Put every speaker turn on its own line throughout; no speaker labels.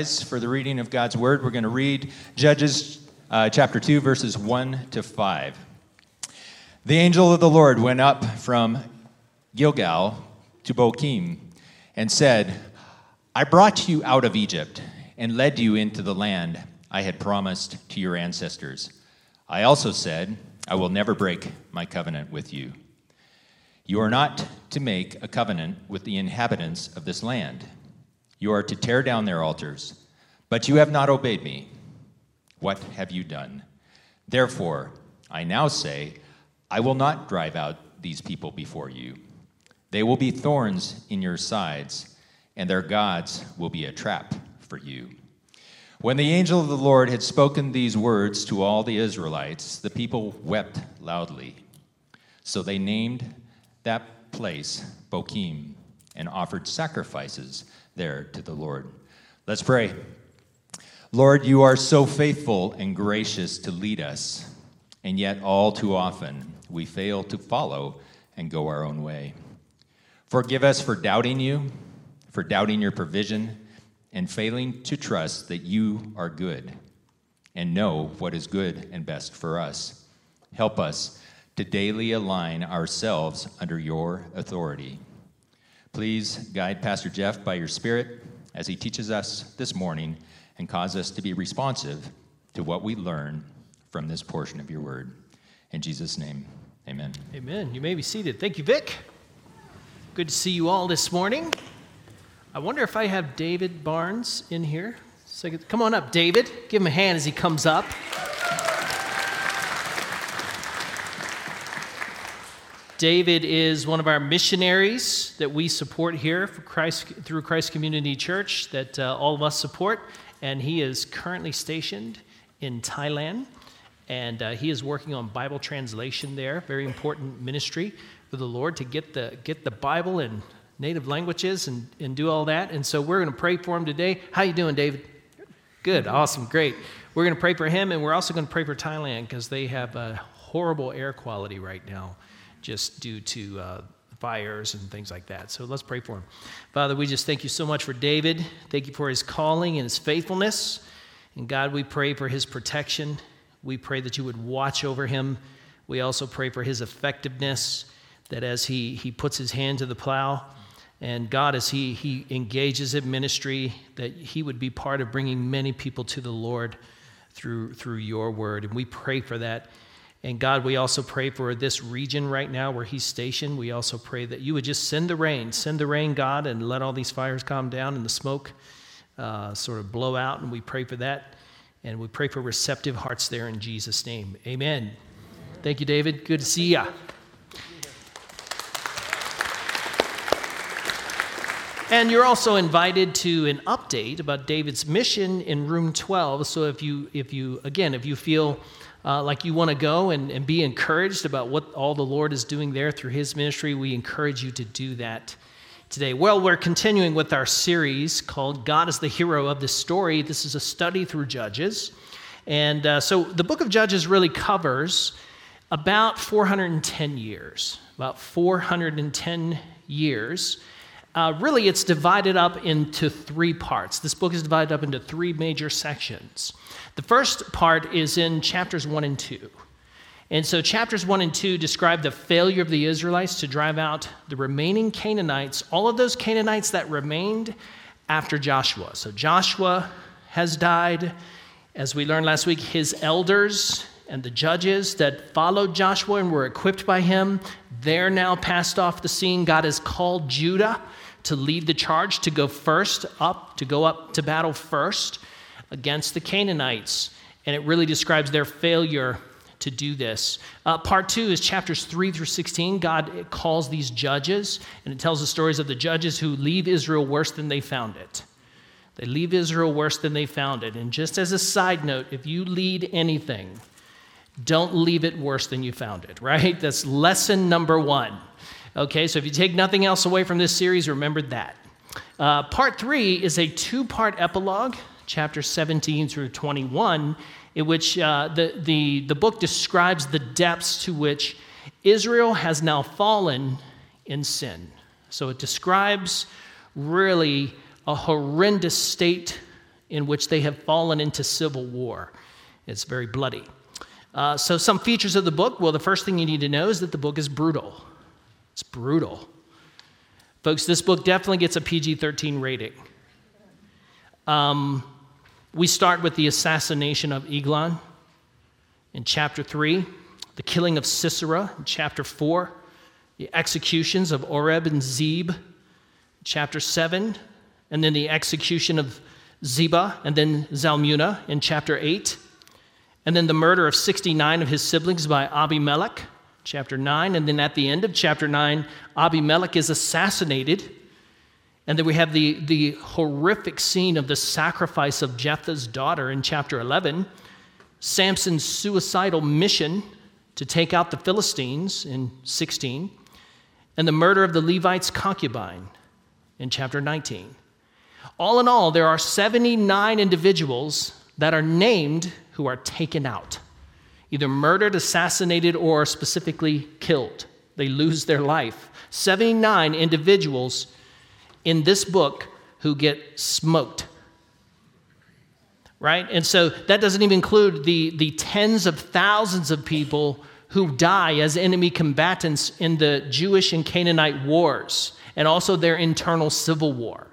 rise for the reading of God's word. We're going to read Judges uh, chapter 2, verses 1 to 5. The angel of the Lord went up from Gilgal to Bochim and said, I brought you out of Egypt and led you into the land I had promised to your ancestors. I also said, I will never break my covenant with you. You are not to make a covenant with the inhabitants of this land. You are to tear down their altars. But you have not obeyed me. What have you done? Therefore, I now say, I will not drive out these people before you. They will be thorns in your sides, and their gods will be a trap for you. When the angel of the Lord had spoken these words to all the Israelites, the people wept loudly. So they named that place Bochim and offered sacrifices there to the Lord. Let's pray. Lord, you are so faithful and gracious to lead us, and yet all too often we fail to follow and go our own way. Forgive us for doubting you, for doubting your provision, and failing to trust that you are good and know what is good and best for us. Help us to daily align ourselves under your authority. Please guide Pastor Jeff by your Spirit as he teaches us this morning and cause us to be responsive to what we learn from this portion of your word. In Jesus' name, amen.
Amen. You may be seated. Thank you, Vic. Good to see you all this morning. I wonder if I have David Barnes in here. Second, Come on up, David. Give him a hand as he comes up. David is one of our missionaries that we support here for Christ, through Christ Community Church, that uh, all of us support. And he is currently stationed in Thailand. And uh, he is working on Bible translation there, very important ministry for the Lord to get the, get the Bible in native languages and, and do all that. And so we're going to pray for him today. How you doing, David? Good, awesome, great. We're going to pray for him, and we're also going to pray for Thailand because they have a horrible air quality right now just due to uh, fires and things like that. So let's pray for him. Father, we just thank you so much for David. Thank you for his calling and his faithfulness. And God, we pray for his protection. We pray that you would watch over him. We also pray for his effectiveness, that as he, he puts his hand to the plow, and God, as he, he engages in ministry, that he would be part of bringing many people to the Lord through, through your word. And we pray for that and God, we also pray for this region right now where he's stationed. We also pray that you would just send the rain, send the rain, God, and let all these fires calm down and the smoke uh, sort of blow out. And we pray for that. And we pray for receptive hearts there in Jesus' name. Amen. Thank you, David. Good to see ya. And you're also invited to an update about David's mission in room 12. So if you, if you again, if you feel uh, like you want to go and, and be encouraged about what all the Lord is doing there through his ministry, we encourage you to do that today. Well, we're continuing with our series called God is the Hero of the Story. This is a study through Judges. And uh, so the book of Judges really covers about 410 years, about 410 years. Uh, really, it's divided up into three parts. This book is divided up into three major sections. The first part is in chapters 1 and 2. And so, chapters 1 and 2 describe the failure of the Israelites to drive out the remaining Canaanites, all of those Canaanites that remained after Joshua. So, Joshua has died. As we learned last week, his elders and the judges that followed Joshua and were equipped by him, they're now passed off the scene. God has called Judah to lead the charge, to go first up, to go up to battle first against the Canaanites. And it really describes their failure to do this. Uh, part two is chapters 3 through 16. God calls these judges, and it tells the stories of the judges who leave Israel worse than they found it. They leave Israel worse than they found it. And just as a side note, if you lead anything, don't leave it worse than you found it, right? That's lesson number one. Okay, so if you take nothing else away from this series, remember that. Uh, part three is a two part epilogue chapter 17 through 21, in which uh, the, the, the book describes the depths to which Israel has now fallen in sin. So it describes really a horrendous state in which they have fallen into civil war. It's very bloody. Uh, so, some features of the book well, the first thing you need to know is that the book is brutal. It's brutal. Folks, this book definitely gets a PG 13 rating. Um, we start with the assassination of Eglon in chapter 3, the killing of Sisera in chapter 4, the executions of Oreb and Zeb, chapter 7, and then the execution of Zebah and then Zalmunna in chapter 8, and then the murder of 69 of his siblings by Abimelech, chapter 9, and then at the end of chapter 9, Abimelech is assassinated. And then we have the, the horrific scene of the sacrifice of Jephthah's daughter in chapter 11, Samson's suicidal mission to take out the Philistines in 16, and the murder of the Levite's concubine in chapter 19. All in all, there are 79 individuals that are named who are taken out, either murdered, assassinated, or specifically killed. They lose their life. 79 individuals in this book who get smoked. Right? And so that doesn't even include the, the tens of thousands of people who die as enemy combatants in the Jewish and Canaanite wars and also their internal civil war.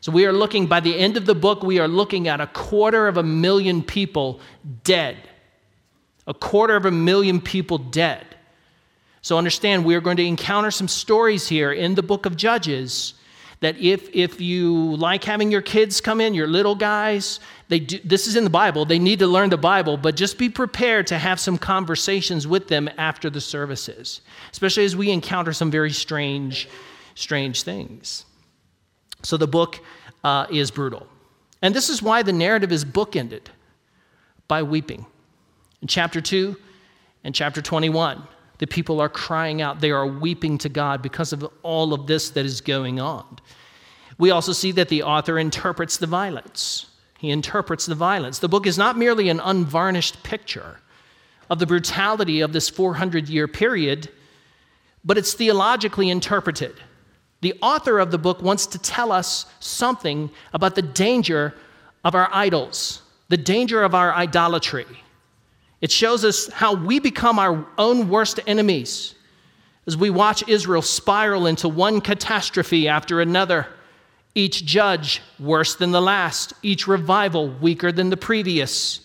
So we are looking, by the end of the book, we are looking at a quarter of a million people dead. A quarter of a million people dead. So understand, we are going to encounter some stories here in the book of Judges that if, if you like having your kids come in, your little guys, they do, this is in the Bible, they need to learn the Bible, but just be prepared to have some conversations with them after the services, especially as we encounter some very strange, strange things. So the book uh, is brutal. And this is why the narrative is bookended by weeping. In chapter 2 and chapter 21, the people are crying out. They are weeping to God because of all of this that is going on. We also see that the author interprets the violence. He interprets the violence. The book is not merely an unvarnished picture of the brutality of this 400 year period, but it's theologically interpreted. The author of the book wants to tell us something about the danger of our idols, the danger of our idolatry. It shows us how we become our own worst enemies as we watch Israel spiral into one catastrophe after another, each judge worse than the last, each revival weaker than the previous.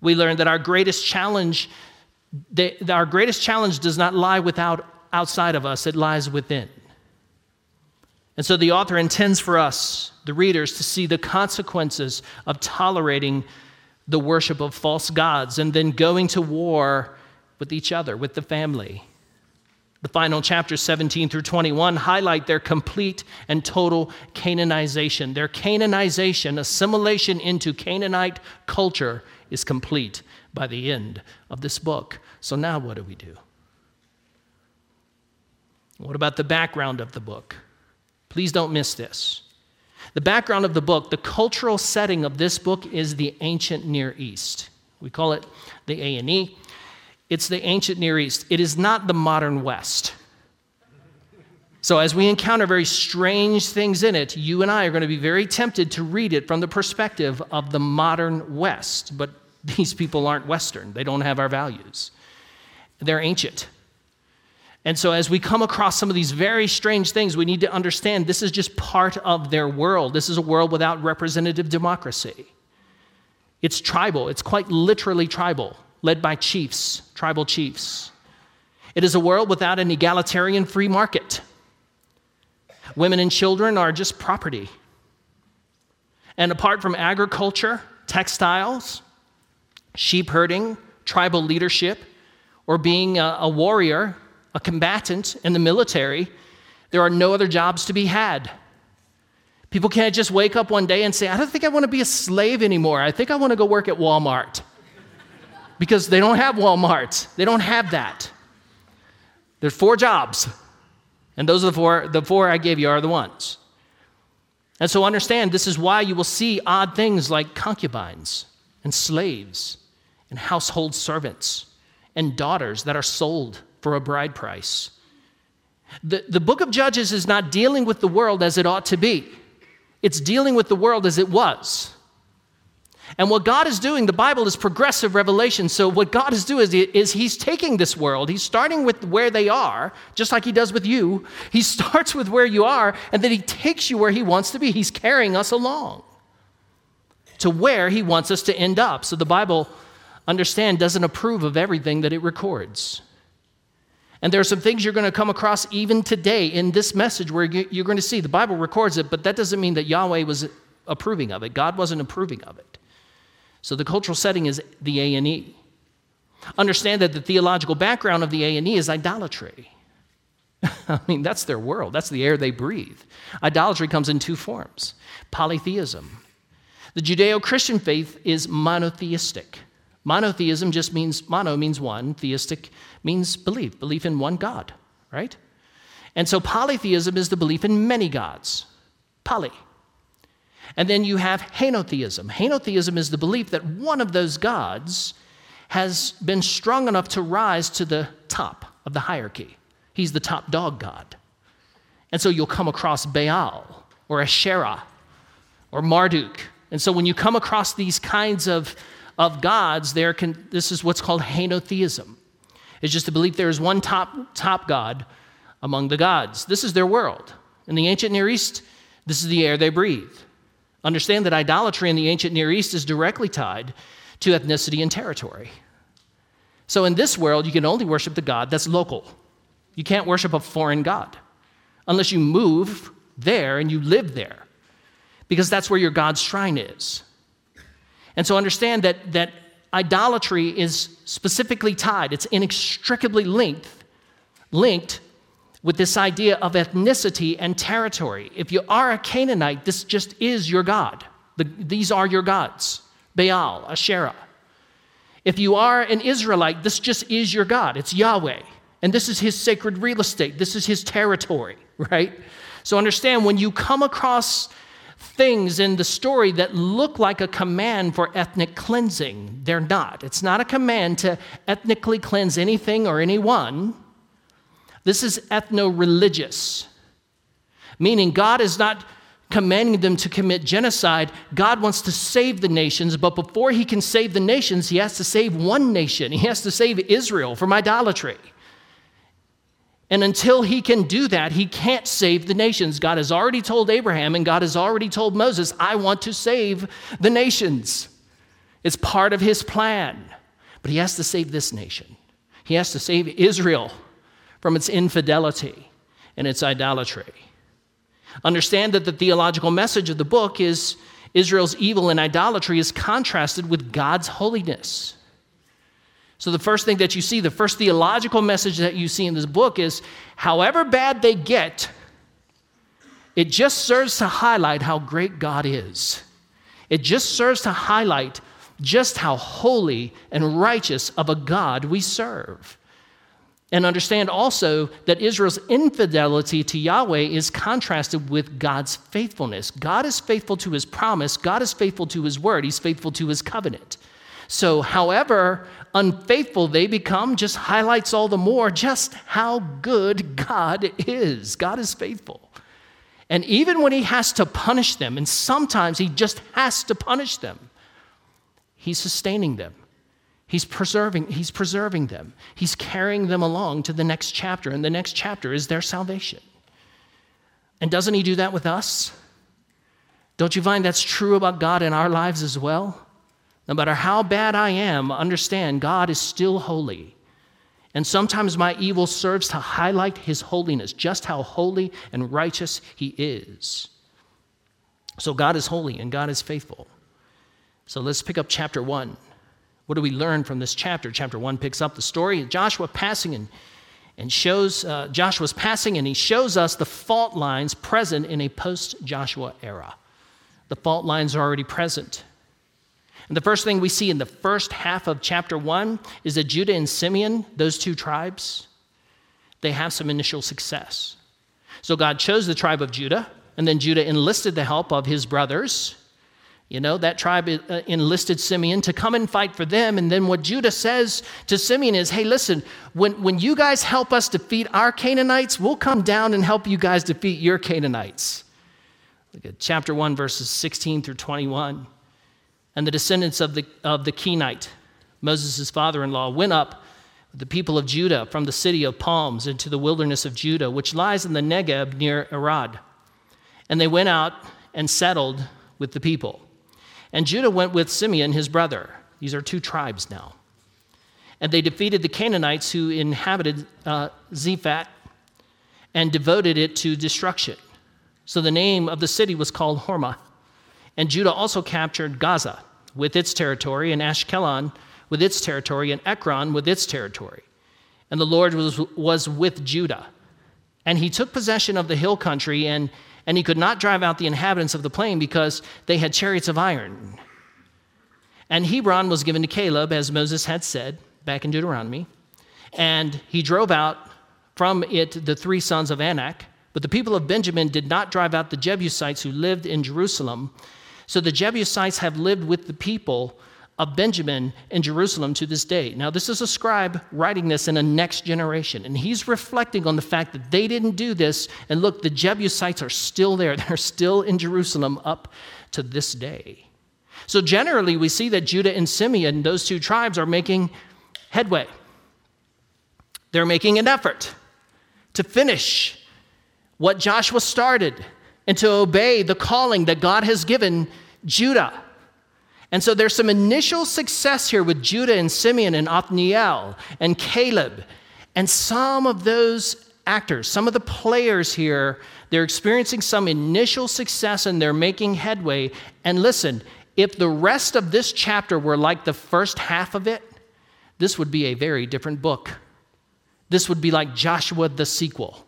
We learn that our greatest challenge, our greatest challenge does not lie without outside of us, it lies within. And so the author intends for us, the readers, to see the consequences of tolerating the worship of false gods and then going to war with each other, with the family. The final chapters 17 through 21 highlight their complete and total Canaanization. Their Canaanization, assimilation into Canaanite culture, is complete by the end of this book. So now what do we do? What about the background of the book? Please don't miss this. The background of the book, the cultural setting of this book is the ancient Near East. We call it the A&E. It's the ancient Near East. It is not the modern West. So, as we encounter very strange things in it, you and I are going to be very tempted to read it from the perspective of the modern West. But these people aren't Western, they don't have our values. They're ancient. And so, as we come across some of these very strange things, we need to understand this is just part of their world. This is a world without representative democracy. It's tribal, it's quite literally tribal, led by chiefs, tribal chiefs. It is a world without an egalitarian free market. Women and children are just property. And apart from agriculture, textiles, sheep herding, tribal leadership, or being a, a warrior, a combatant in the military, there are no other jobs to be had. People can't just wake up one day and say, I don't think I want to be a slave anymore. I think I want to go work at Walmart. because they don't have Walmart, they don't have that. There's four jobs. And those are the four, the four I gave you are the ones. And so understand this is why you will see odd things like concubines and slaves and household servants and daughters that are sold for a bride price. The, the book of Judges is not dealing with the world as it ought to be, it's dealing with the world as it was. And what God is doing, the Bible is progressive revelation. So, what God is doing is, is, He's taking this world, He's starting with where they are, just like He does with you. He starts with where you are, and then He takes you where He wants to be. He's carrying us along to where He wants us to end up. So, the Bible, understand, doesn't approve of everything that it records. And there are some things you're going to come across even today in this message where you're going to see the Bible records it, but that doesn't mean that Yahweh was approving of it. God wasn't approving of it. So the cultural setting is the A and E. Understand that the theological background of the A and E is idolatry. I mean, that's their world. That's the air they breathe. Idolatry comes in two forms polytheism. The Judeo Christian faith is monotheistic. Monotheism just means, mono means one, theistic means belief, belief in one God, right? And so polytheism is the belief in many gods. Poly. And then you have henotheism. Henotheism is the belief that one of those gods has been strong enough to rise to the top of the hierarchy. He's the top dog god. And so you'll come across Baal or Asherah or Marduk. And so when you come across these kinds of, of gods, there can, this is what's called henotheism. It's just a belief there is one top, top god among the gods. This is their world. In the ancient Near East, this is the air they breathe. Understand that idolatry in the ancient Near East is directly tied to ethnicity and territory. So in this world, you can only worship the God that's local. You can't worship a foreign God unless you move there and you live there, because that's where your God's shrine is. And so understand that, that idolatry is specifically tied, it's inextricably linked, linked with this idea of ethnicity and territory. If you are a Canaanite, this just is your God. The, these are your gods Baal, Asherah. If you are an Israelite, this just is your God. It's Yahweh. And this is his sacred real estate. This is his territory, right? So understand when you come across things in the story that look like a command for ethnic cleansing, they're not. It's not a command to ethnically cleanse anything or anyone. This is ethno religious, meaning God is not commanding them to commit genocide. God wants to save the nations, but before he can save the nations, he has to save one nation. He has to save Israel from idolatry. And until he can do that, he can't save the nations. God has already told Abraham and God has already told Moses, I want to save the nations. It's part of his plan. But he has to save this nation, he has to save Israel from its infidelity and its idolatry. Understand that the theological message of the book is Israel's evil and idolatry is contrasted with God's holiness. So, the first thing that you see, the first theological message that you see in this book is however bad they get, it just serves to highlight how great God is. It just serves to highlight just how holy and righteous of a God we serve. And understand also that Israel's infidelity to Yahweh is contrasted with God's faithfulness. God is faithful to his promise, God is faithful to his word, he's faithful to his covenant. So, however unfaithful they become, just highlights all the more just how good God is. God is faithful. And even when he has to punish them, and sometimes he just has to punish them, he's sustaining them. He's preserving, he's preserving them. He's carrying them along to the next chapter, and the next chapter is their salvation. And doesn't he do that with us? Don't you find that's true about God in our lives as well? No matter how bad I am, understand God is still holy. And sometimes my evil serves to highlight his holiness, just how holy and righteous he is. So God is holy and God is faithful. So let's pick up chapter 1. What do we learn from this chapter? Chapter 1 picks up the story of Joshua passing and, and shows uh, Joshua's passing, and he shows us the fault lines present in a post Joshua era. The fault lines are already present. And the first thing we see in the first half of chapter 1 is that Judah and Simeon, those two tribes, they have some initial success. So God chose the tribe of Judah, and then Judah enlisted the help of his brothers you know, that tribe uh, enlisted Simeon to come and fight for them. And then what Judah says to Simeon is, hey, listen, when, when you guys help us defeat our Canaanites, we'll come down and help you guys defeat your Canaanites. Look at chapter 1, verses 16 through 21. And the descendants of the, of the Kenite, Moses' father in law, went up with the people of Judah from the city of palms into the wilderness of Judah, which lies in the Negeb near Arad. And they went out and settled with the people. And Judah went with Simeon, his brother. These are two tribes now. And they defeated the Canaanites who inhabited uh, Zephath and devoted it to destruction. So the name of the city was called Hormah. And Judah also captured Gaza with its territory, and Ashkelon with its territory, and Ekron with its territory. And the Lord was, was with Judah. And he took possession of the hill country, and, and he could not drive out the inhabitants of the plain because they had chariots of iron. And Hebron was given to Caleb, as Moses had said back in Deuteronomy. And he drove out from it the three sons of Anak. But the people of Benjamin did not drive out the Jebusites who lived in Jerusalem. So the Jebusites have lived with the people of Benjamin in Jerusalem to this day. Now, this is a scribe writing this in a next generation, and he's reflecting on the fact that they didn't do this. And look, the Jebusites are still there, they're still in Jerusalem up to this day. So, generally, we see that Judah and Simeon, those two tribes, are making headway. They're making an effort to finish what Joshua started and to obey the calling that God has given Judah. And so there's some initial success here with Judah and Simeon and Othniel and Caleb. And some of those actors, some of the players here, they're experiencing some initial success and they're making headway. And listen, if the rest of this chapter were like the first half of it, this would be a very different book. This would be like Joshua the sequel.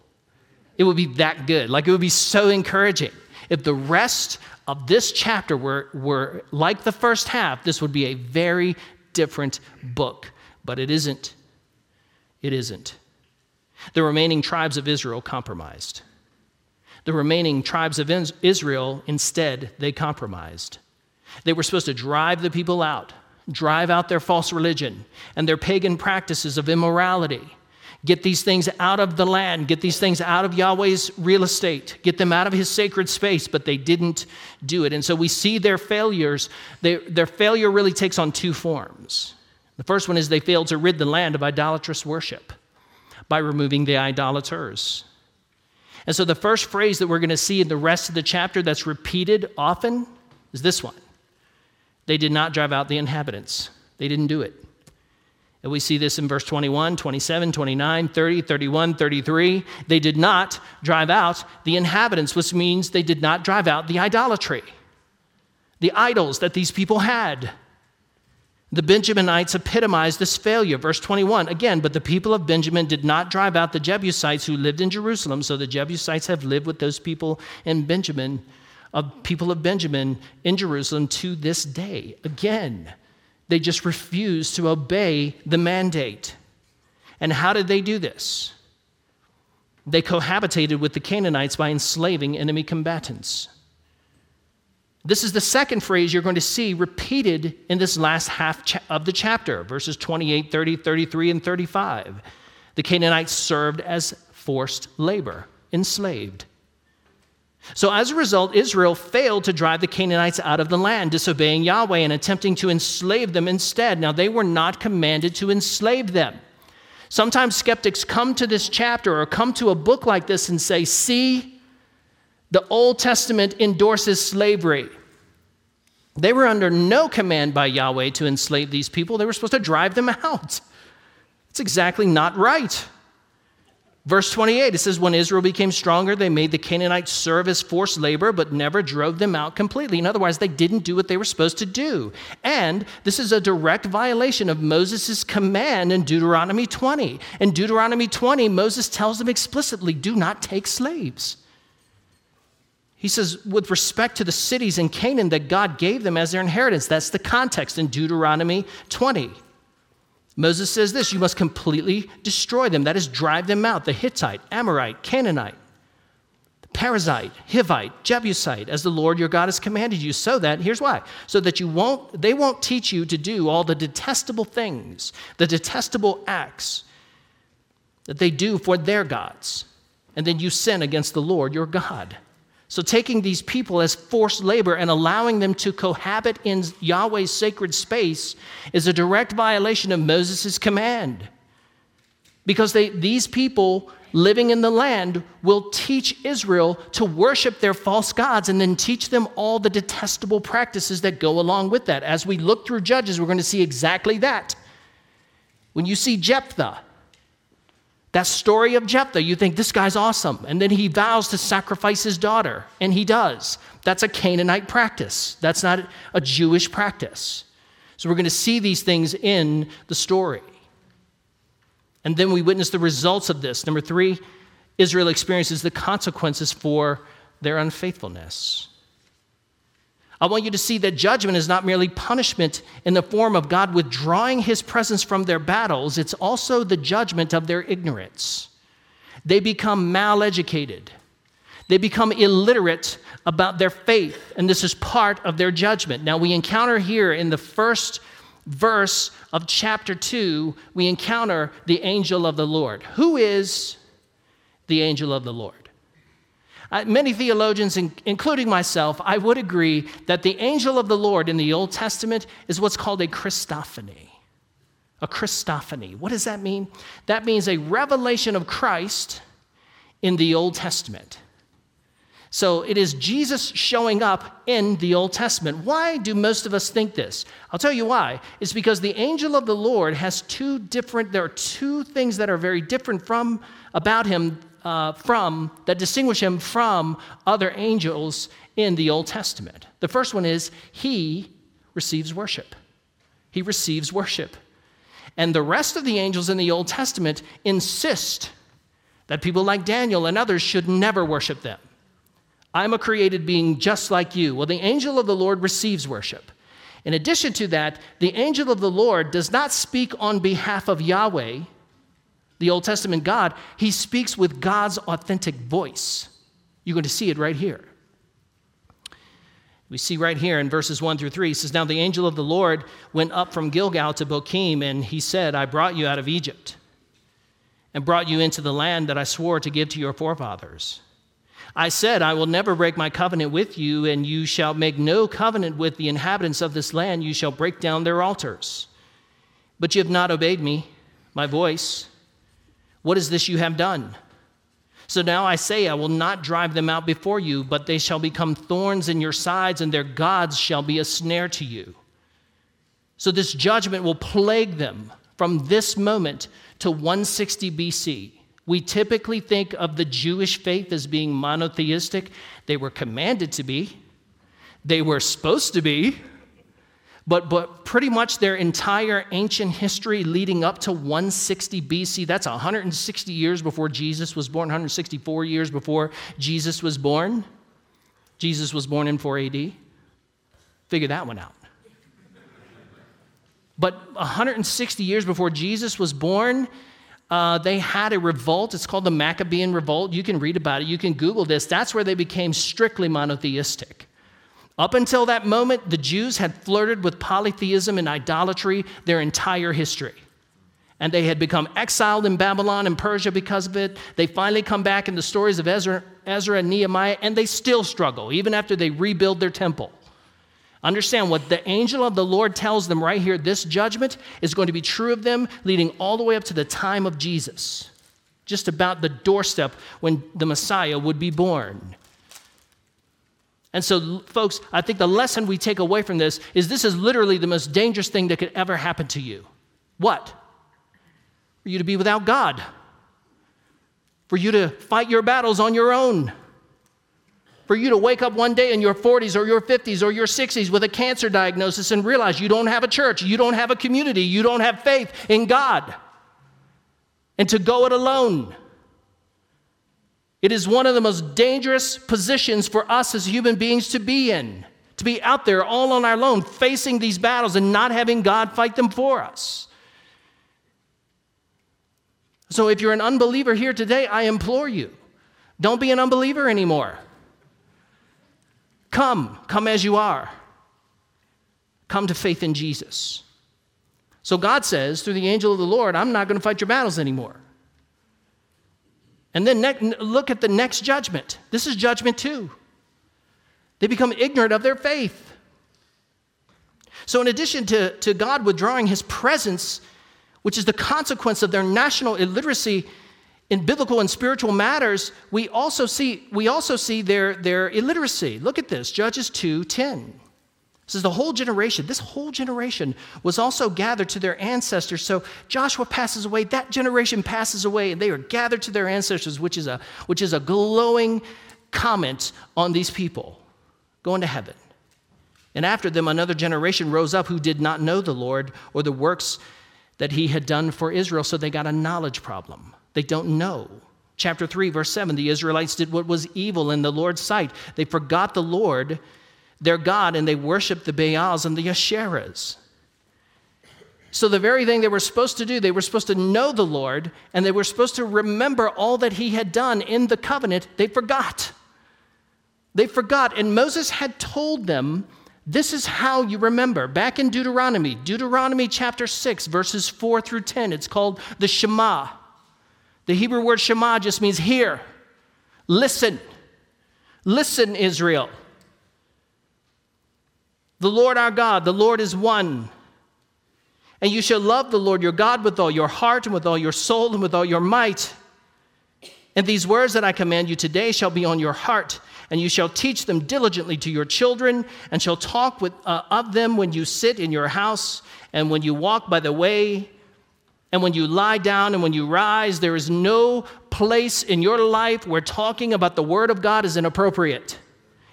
It would be that good. Like it would be so encouraging. If the rest of this chapter were, were like the first half, this would be a very different book. But it isn't. It isn't. The remaining tribes of Israel compromised. The remaining tribes of Israel, instead, they compromised. They were supposed to drive the people out, drive out their false religion and their pagan practices of immorality Get these things out of the land, get these things out of Yahweh's real estate, get them out of his sacred space, but they didn't do it. And so we see their failures. Their failure really takes on two forms. The first one is they failed to rid the land of idolatrous worship by removing the idolaters. And so the first phrase that we're going to see in the rest of the chapter that's repeated often is this one They did not drive out the inhabitants, they didn't do it. And we see this in verse 21, 27, 29, 30, 31, 33. They did not drive out the inhabitants, which means they did not drive out the idolatry, the idols that these people had. The Benjaminites epitomized this failure. Verse 21 again, but the people of Benjamin did not drive out the Jebusites who lived in Jerusalem. So the Jebusites have lived with those people in Benjamin, of people of Benjamin in Jerusalem to this day. Again, they just refused to obey the mandate. And how did they do this? They cohabitated with the Canaanites by enslaving enemy combatants. This is the second phrase you're going to see repeated in this last half of the chapter, verses 28, 30, 33, and 35. The Canaanites served as forced labor, enslaved. So, as a result, Israel failed to drive the Canaanites out of the land, disobeying Yahweh and attempting to enslave them instead. Now, they were not commanded to enslave them. Sometimes skeptics come to this chapter or come to a book like this and say, See, the Old Testament endorses slavery. They were under no command by Yahweh to enslave these people, they were supposed to drive them out. It's exactly not right. Verse 28, it says, When Israel became stronger, they made the Canaanites serve as forced labor, but never drove them out completely. In other words, they didn't do what they were supposed to do. And this is a direct violation of Moses' command in Deuteronomy 20. In Deuteronomy 20, Moses tells them explicitly do not take slaves. He says, with respect to the cities in Canaan that God gave them as their inheritance, that's the context in Deuteronomy 20. Moses says this you must completely destroy them, that is, drive them out the Hittite, Amorite, Canaanite, Perizzite, Hivite, Jebusite, as the Lord your God has commanded you, so that, here's why, so that you won't, they won't teach you to do all the detestable things, the detestable acts that they do for their gods, and then you sin against the Lord your God. So, taking these people as forced labor and allowing them to cohabit in Yahweh's sacred space is a direct violation of Moses' command. Because they, these people living in the land will teach Israel to worship their false gods and then teach them all the detestable practices that go along with that. As we look through Judges, we're going to see exactly that. When you see Jephthah, that story of Jephthah, you think this guy's awesome. And then he vows to sacrifice his daughter, and he does. That's a Canaanite practice, that's not a Jewish practice. So we're going to see these things in the story. And then we witness the results of this. Number three, Israel experiences the consequences for their unfaithfulness. I want you to see that judgment is not merely punishment in the form of God withdrawing his presence from their battles, it's also the judgment of their ignorance. They become maleducated, they become illiterate about their faith, and this is part of their judgment. Now, we encounter here in the first verse of chapter 2, we encounter the angel of the Lord. Who is the angel of the Lord? Uh, many theologians, in, including myself, I would agree that the angel of the Lord in the Old Testament is what's called a Christophany. A Christophany. What does that mean? That means a revelation of Christ in the Old Testament. So it is Jesus showing up in the Old Testament. Why do most of us think this? I'll tell you why. It's because the angel of the Lord has two different, there are two things that are very different from about him uh, from, that distinguish him from other angels in the Old Testament. The first one is he receives worship. He receives worship. And the rest of the angels in the Old Testament insist that people like Daniel and others should never worship them. I'm a created being just like you. Well, the angel of the Lord receives worship. In addition to that, the angel of the Lord does not speak on behalf of Yahweh, the Old Testament God, he speaks with God's authentic voice. You're going to see it right here. We see right here in verses 1 through 3, he says, Now the angel of the Lord went up from Gilgal to Bochim, and he said, I brought you out of Egypt and brought you into the land that I swore to give to your forefathers. I said, I will never break my covenant with you, and you shall make no covenant with the inhabitants of this land. You shall break down their altars. But you have not obeyed me, my voice. What is this you have done? So now I say, I will not drive them out before you, but they shall become thorns in your sides, and their gods shall be a snare to you. So this judgment will plague them from this moment to 160 BC. We typically think of the Jewish faith as being monotheistic. They were commanded to be, they were supposed to be, but, but pretty much their entire ancient history leading up to 160 BC, that's 160 years before Jesus was born, 164 years before Jesus was born. Jesus was born in 4 AD. Figure that one out. But 160 years before Jesus was born, uh, they had a revolt. It's called the Maccabean Revolt. You can read about it. You can Google this. That's where they became strictly monotheistic. Up until that moment, the Jews had flirted with polytheism and idolatry their entire history. And they had become exiled in Babylon and Persia because of it. They finally come back in the stories of Ezra, Ezra and Nehemiah, and they still struggle, even after they rebuild their temple. Understand what the angel of the Lord tells them right here this judgment is going to be true of them leading all the way up to the time of Jesus, just about the doorstep when the Messiah would be born. And so, folks, I think the lesson we take away from this is this is literally the most dangerous thing that could ever happen to you. What? For you to be without God, for you to fight your battles on your own, for you to wake up one day in your 40s or your 50s or your 60s with a cancer diagnosis and realize you don't have a church, you don't have a community, you don't have faith in God, and to go it alone. It is one of the most dangerous positions for us as human beings to be in, to be out there all on our own, facing these battles and not having God fight them for us. So, if you're an unbeliever here today, I implore you don't be an unbeliever anymore. Come, come as you are. Come to faith in Jesus. So, God says through the angel of the Lord, I'm not going to fight your battles anymore. And then ne- look at the next judgment. This is judgment two. They become ignorant of their faith. So, in addition to, to God withdrawing his presence, which is the consequence of their national illiteracy in biblical and spiritual matters, we also see, we also see their, their illiteracy. Look at this Judges 2 10. This is the whole generation. This whole generation was also gathered to their ancestors. So Joshua passes away, that generation passes away, and they are gathered to their ancestors, which is a, which is a glowing comment on these people going to heaven. And after them, another generation rose up who did not know the Lord or the works that he had done for Israel, so they got a knowledge problem. They don't know. Chapter 3, verse 7 the Israelites did what was evil in the Lord's sight. They forgot the Lord their God and they worshiped the Baals and the Asherahs. So, the very thing they were supposed to do, they were supposed to know the Lord and they were supposed to remember all that He had done in the covenant, they forgot. They forgot. And Moses had told them, This is how you remember. Back in Deuteronomy, Deuteronomy chapter 6, verses 4 through 10, it's called the Shema. The Hebrew word Shema just means hear, listen. Listen, Israel. The Lord our God, the Lord is one. And you shall love the Lord your God with all your heart and with all your soul and with all your might. And these words that I command you today shall be on your heart, and you shall teach them diligently to your children, and shall talk with, uh, of them when you sit in your house, and when you walk by the way, and when you lie down, and when you rise. There is no place in your life where talking about the Word of God is inappropriate.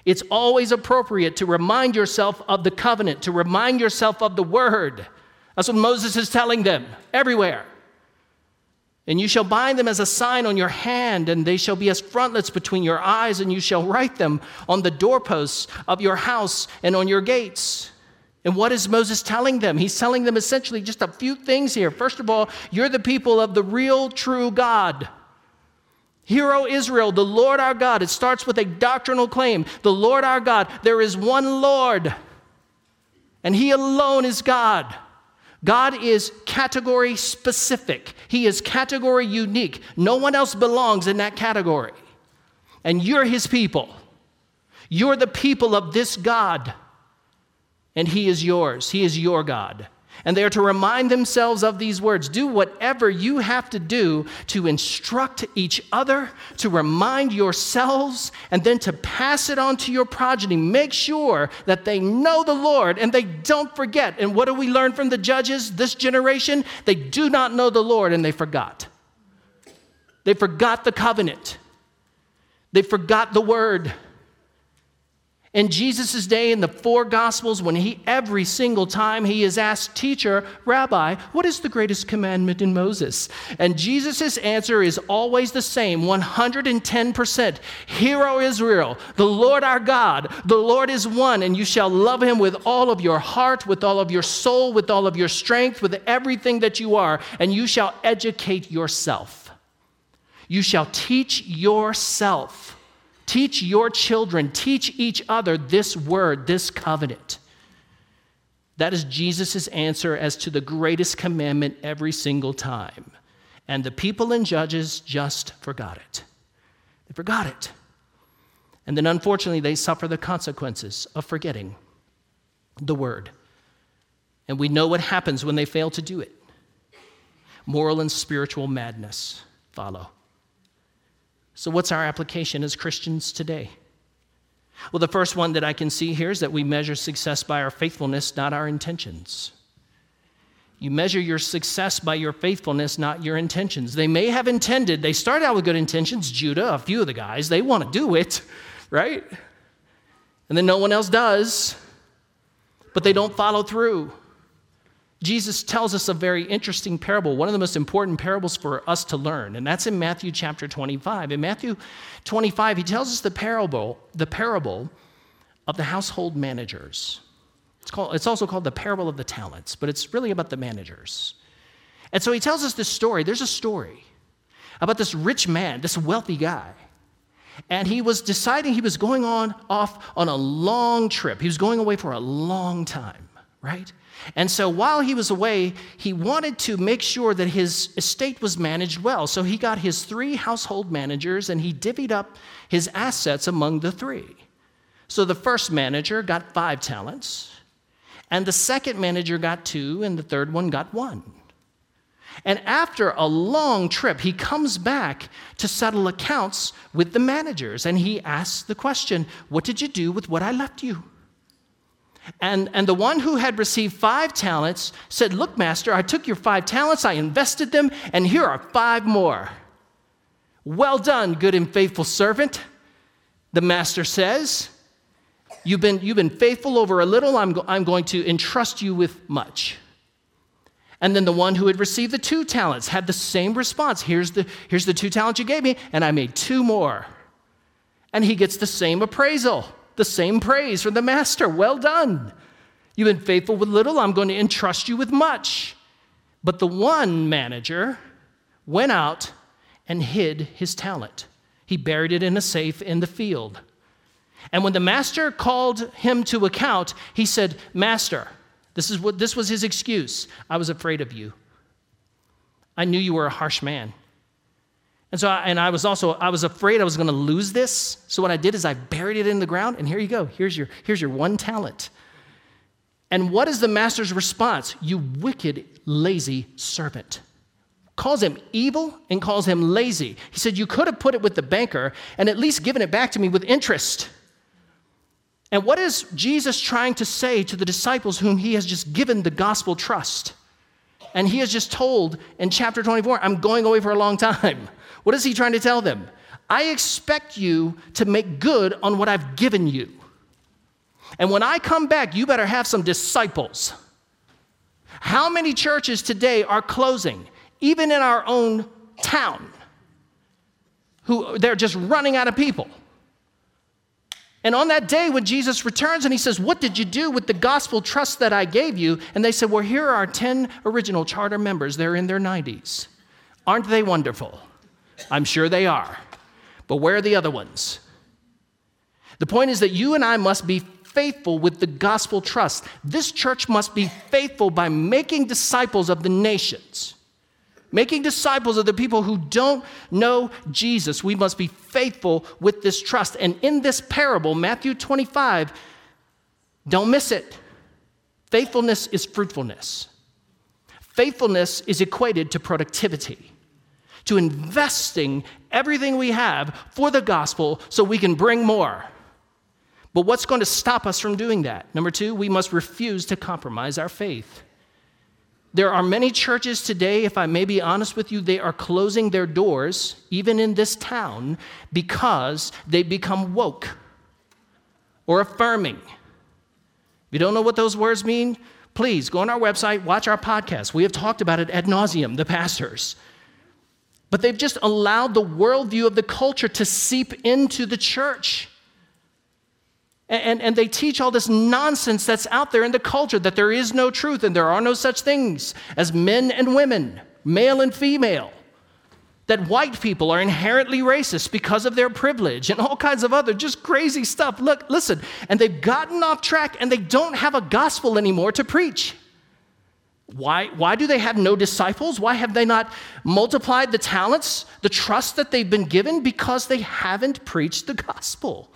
It's always appropriate to remind yourself of the covenant, to remind yourself of the word. That's what Moses is telling them everywhere. And you shall bind them as a sign on your hand, and they shall be as frontlets between your eyes, and you shall write them on the doorposts of your house and on your gates. And what is Moses telling them? He's telling them essentially just a few things here. First of all, you're the people of the real, true God. Hear, O Israel, the Lord our God. It starts with a doctrinal claim. The Lord our God, there is one Lord, and He alone is God. God is category specific, He is category unique. No one else belongs in that category. And you're His people. You're the people of this God, and He is yours. He is your God. And they are to remind themselves of these words. Do whatever you have to do to instruct each other, to remind yourselves, and then to pass it on to your progeny. Make sure that they know the Lord and they don't forget. And what do we learn from the judges this generation? They do not know the Lord and they forgot. They forgot the covenant, they forgot the word. In Jesus' day, in the four Gospels, when he, every single time he is asked, Teacher, Rabbi, what is the greatest commandment in Moses? And Jesus' answer is always the same 110%. Hear, O Israel, the Lord our God, the Lord is one, and you shall love him with all of your heart, with all of your soul, with all of your strength, with everything that you are, and you shall educate yourself. You shall teach yourself Teach your children, teach each other this word, this covenant. That is Jesus' answer as to the greatest commandment every single time. And the people and Judges just forgot it. They forgot it. And then unfortunately, they suffer the consequences of forgetting the word. And we know what happens when they fail to do it moral and spiritual madness follow. So, what's our application as Christians today? Well, the first one that I can see here is that we measure success by our faithfulness, not our intentions. You measure your success by your faithfulness, not your intentions. They may have intended, they started out with good intentions. Judah, a few of the guys, they want to do it, right? And then no one else does, but they don't follow through. Jesus tells us a very interesting parable, one of the most important parables for us to learn, and that's in Matthew chapter 25. In Matthew 25, he tells us the parable, the parable of the household managers. It's, called, it's also called the parable of the talents, but it's really about the managers. And so he tells us this story. There's a story about this rich man, this wealthy guy. And he was deciding he was going on off on a long trip. He was going away for a long time, right? And so while he was away, he wanted to make sure that his estate was managed well. So he got his three household managers and he divvied up his assets among the three. So the first manager got five talents, and the second manager got two, and the third one got one. And after a long trip, he comes back to settle accounts with the managers, and he asks the question What did you do with what I left you? And, and the one who had received five talents said, Look, master, I took your five talents, I invested them, and here are five more. Well done, good and faithful servant, the master says. You've been, you've been faithful over a little, I'm, go, I'm going to entrust you with much. And then the one who had received the two talents had the same response here's the, here's the two talents you gave me, and I made two more. And he gets the same appraisal, the same praise from the master. Well done. You've been faithful with little, I'm going to entrust you with much. But the one manager went out and hid his talent. He buried it in a safe in the field. And when the master called him to account, he said, Master, this, is what, this was his excuse. I was afraid of you. I knew you were a harsh man. And so, I, and I was also, I was afraid I was going to lose this. So what I did is I buried it in the ground, and here you go. Here's your, here's your one talent. And what is the master's response? You wicked, lazy servant. Calls him evil and calls him lazy. He said, You could have put it with the banker and at least given it back to me with interest. And what is Jesus trying to say to the disciples whom he has just given the gospel trust? And he has just told in chapter 24, I'm going away for a long time. What is he trying to tell them? I expect you to make good on what I've given you. And when I come back, you better have some disciples. How many churches today are closing, even in our own town, who they're just running out of people? And on that day, when Jesus returns and he says, What did you do with the gospel trust that I gave you? And they said, Well, here are 10 original charter members. They're in their 90s. Aren't they wonderful? I'm sure they are. But where are the other ones? The point is that you and I must be faithful with the gospel trust. This church must be faithful by making disciples of the nations making disciples of the people who don't know Jesus. We must be faithful with this trust. And in this parable, Matthew 25, don't miss it. Faithfulness is fruitfulness. Faithfulness is equated to productivity, to investing everything we have for the gospel so we can bring more. But what's going to stop us from doing that? Number two, we must refuse to compromise our faith. There are many churches today, if I may be honest with you, they are closing their doors, even in this town, because they become woke or affirming. If you don't know what those words mean, please go on our website, watch our podcast. We have talked about it ad nauseum, the pastors. But they've just allowed the worldview of the culture to seep into the church. And, and they teach all this nonsense that's out there in the culture that there is no truth and there are no such things as men and women, male and female. That white people are inherently racist because of their privilege and all kinds of other just crazy stuff. Look, listen, and they've gotten off track and they don't have a gospel anymore to preach. Why, why do they have no disciples? Why have they not multiplied the talents, the trust that they've been given? Because they haven't preached the gospel.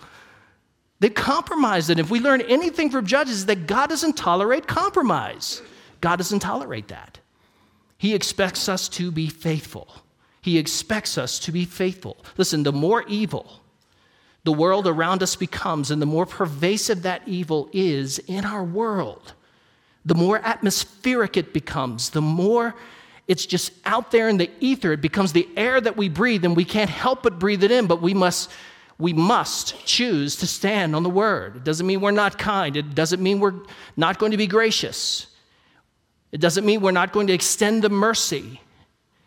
They compromised it. If we learn anything from Judges, that God doesn't tolerate compromise. God doesn't tolerate that. He expects us to be faithful. He expects us to be faithful. Listen, the more evil the world around us becomes, and the more pervasive that evil is in our world, the more atmospheric it becomes, the more it's just out there in the ether. It becomes the air that we breathe, and we can't help but breathe it in, but we must we must choose to stand on the word. It doesn't mean we're not kind. It doesn't mean we're not going to be gracious. It doesn't mean we're not going to extend the mercy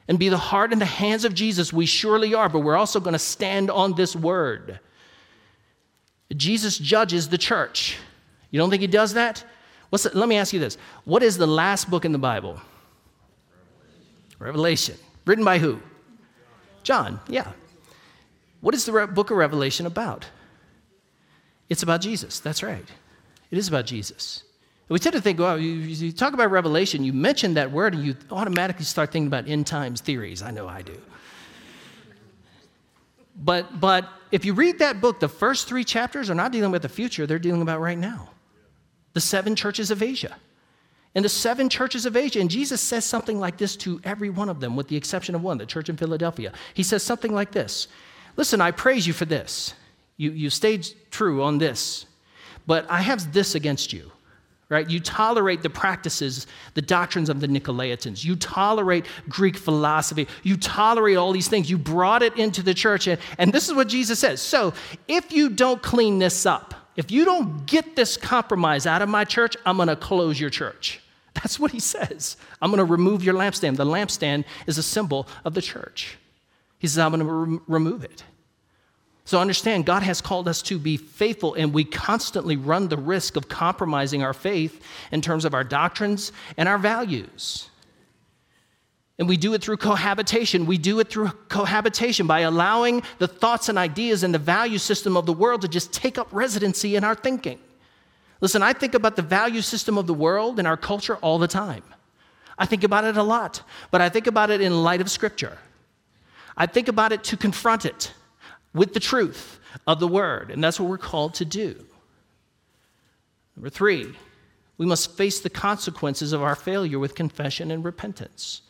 and be the heart and the hands of Jesus. We surely are, but we're also going to stand on this word. Jesus judges the church. You don't think he does that? What's the, let me ask you this. What is the last book in the Bible? Revelation. Revelation. Written by who? John. Yeah. What is the book of Revelation about? It's about Jesus. That's right. It is about Jesus. we tend to think, well, you, you, talk about Revelation, you mention that word, and you automatically start thinking about end times theories. I know I do. But, but if you read that book, the first three chapters are not dealing with the future, they're dealing about right now. The seven churches of Asia. And the seven churches of Asia, and Jesus says something like this to every one of them, with the exception of one, the church in Philadelphia. He says something like this Listen, I praise you for this. You, you stayed true on this, but I have this against you right? You tolerate the practices, the doctrines of the Nicolaitans. You tolerate Greek philosophy. You tolerate all these things. You brought it into the church. And, and this is what Jesus says. So if you don't clean this up, if you don't get this compromise out of my church, I'm going to close your church. That's what he says. I'm going to remove your lampstand. The lampstand is a symbol of the church. He says, I'm going to re- remove it. So understand, God has called us to be faithful, and we constantly run the risk of compromising our faith in terms of our doctrines and our values. And we do it through cohabitation. We do it through cohabitation by allowing the thoughts and ideas and the value system of the world to just take up residency in our thinking. Listen, I think about the value system of the world and our culture all the time. I think about it a lot, but I think about it in light of Scripture. I think about it to confront it with the truth of the word. And that's what we're called to do. Number three, we must face the consequences of our failure with confession and repentance.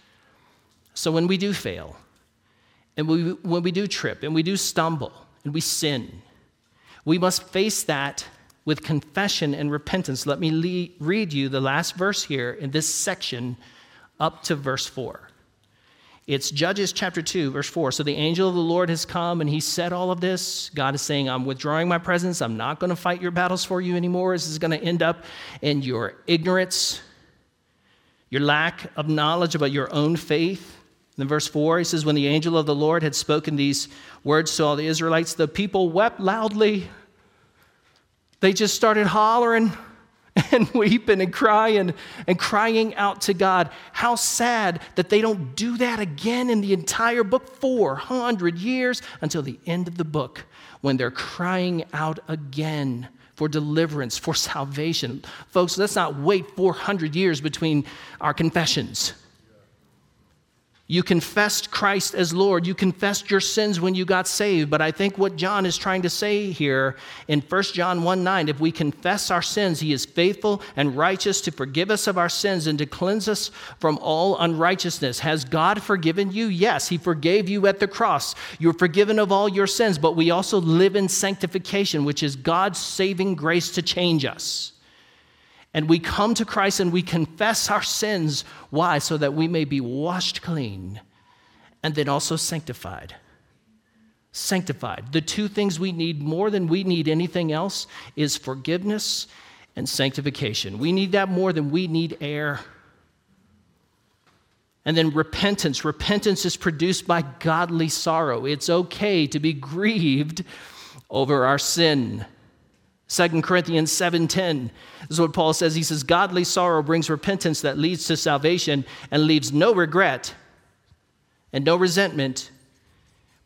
So when we do fail, and we, when we do trip, and we do stumble, and we sin, we must face that with confession and repentance. Let me le- read you the last verse here in this section up to verse 4. It's Judges chapter 2, verse 4. So the angel of the Lord has come and he said all of this. God is saying, I'm withdrawing my presence. I'm not going to fight your battles for you anymore. This is going to end up in your ignorance, your lack of knowledge about your own faith. In verse 4, he says, When the angel of the Lord had spoken these words to all the Israelites, the people wept loudly. They just started hollering. and weeping and crying and crying out to God. How sad that they don't do that again in the entire book 400 years until the end of the book when they're crying out again for deliverance, for salvation. Folks, let's not wait 400 years between our confessions. You confessed Christ as Lord. You confessed your sins when you got saved. But I think what John is trying to say here in 1 John 1 9, if we confess our sins, he is faithful and righteous to forgive us of our sins and to cleanse us from all unrighteousness. Has God forgiven you? Yes, he forgave you at the cross. You're forgiven of all your sins, but we also live in sanctification, which is God's saving grace to change us. And we come to Christ and we confess our sins. Why? So that we may be washed clean and then also sanctified. Sanctified. The two things we need more than we need anything else is forgiveness and sanctification. We need that more than we need air. And then repentance. Repentance is produced by godly sorrow. It's okay to be grieved over our sin. 2 Corinthians 7:10 this is what Paul says. He says, Godly sorrow brings repentance that leads to salvation and leaves no regret and no resentment,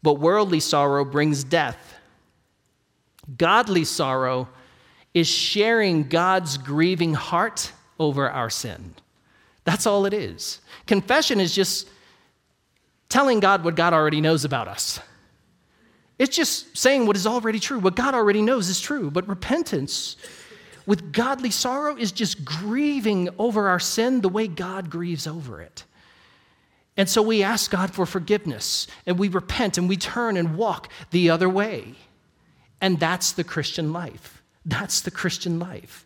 but worldly sorrow brings death. Godly sorrow is sharing God's grieving heart over our sin. That's all it is. Confession is just telling God what God already knows about us. It's just saying what is already true. What God already knows is true. But repentance with godly sorrow is just grieving over our sin the way God grieves over it. And so we ask God for forgiveness and we repent and we turn and walk the other way. And that's the Christian life. That's the Christian life.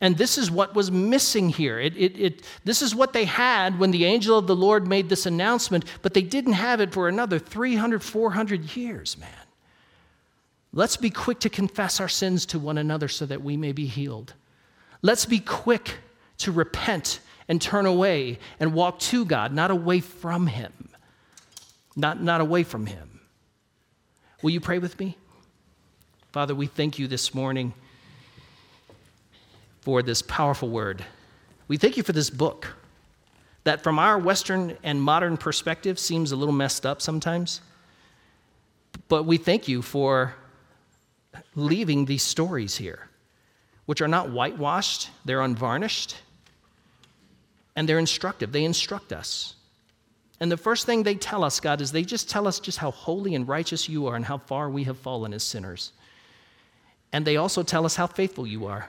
And this is what was missing here. It, it, it, this is what they had when the angel of the Lord made this announcement, but they didn't have it for another 300, 400 years, man. Let's be quick to confess our sins to one another so that we may be healed. Let's be quick to repent and turn away and walk to God, not away from Him. Not, not away from Him. Will you pray with me? Father, we thank you this morning for this powerful word. We thank you for this book that, from our Western and modern perspective, seems a little messed up sometimes. But we thank you for leaving these stories here, which are not whitewashed, they're unvarnished, and they're instructive. They instruct us. And the first thing they tell us, God, is they just tell us just how holy and righteous you are and how far we have fallen as sinners. And they also tell us how faithful you are.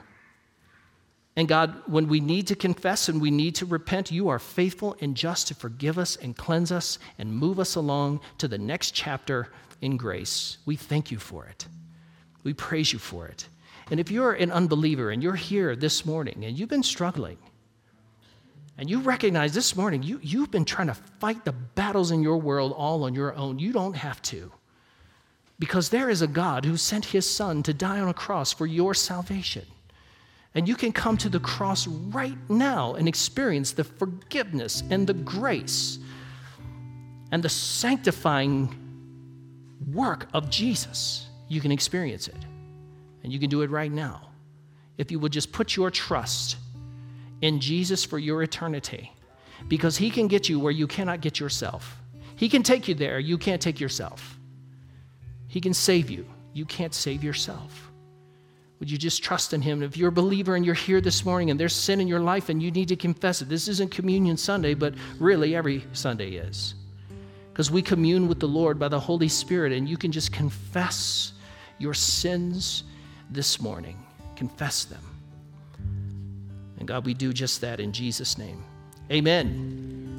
And God, when we need to confess and we need to repent, you are faithful and just to forgive us and cleanse us and move us along to the next chapter in grace. We thank you for it. We praise you for it. And if you're an unbeliever and you're here this morning and you've been struggling, and you recognize this morning you, you've been trying to fight the battles in your world all on your own, you don't have to. Because there is a God who sent his son to die on a cross for your salvation. And you can come to the cross right now and experience the forgiveness and the grace and the sanctifying work of Jesus. You can experience it. And you can do it right now. If you would just put your trust in Jesus for your eternity, because He can get you where you cannot get yourself. He can take you there, you can't take yourself. He can save you, you can't save yourself. Would you just trust in Him? If you're a believer and you're here this morning and there's sin in your life and you need to confess it, this isn't Communion Sunday, but really every Sunday is. Because we commune with the Lord by the Holy Spirit, and you can just confess your sins this morning. Confess them. And God, we do just that in Jesus' name. Amen.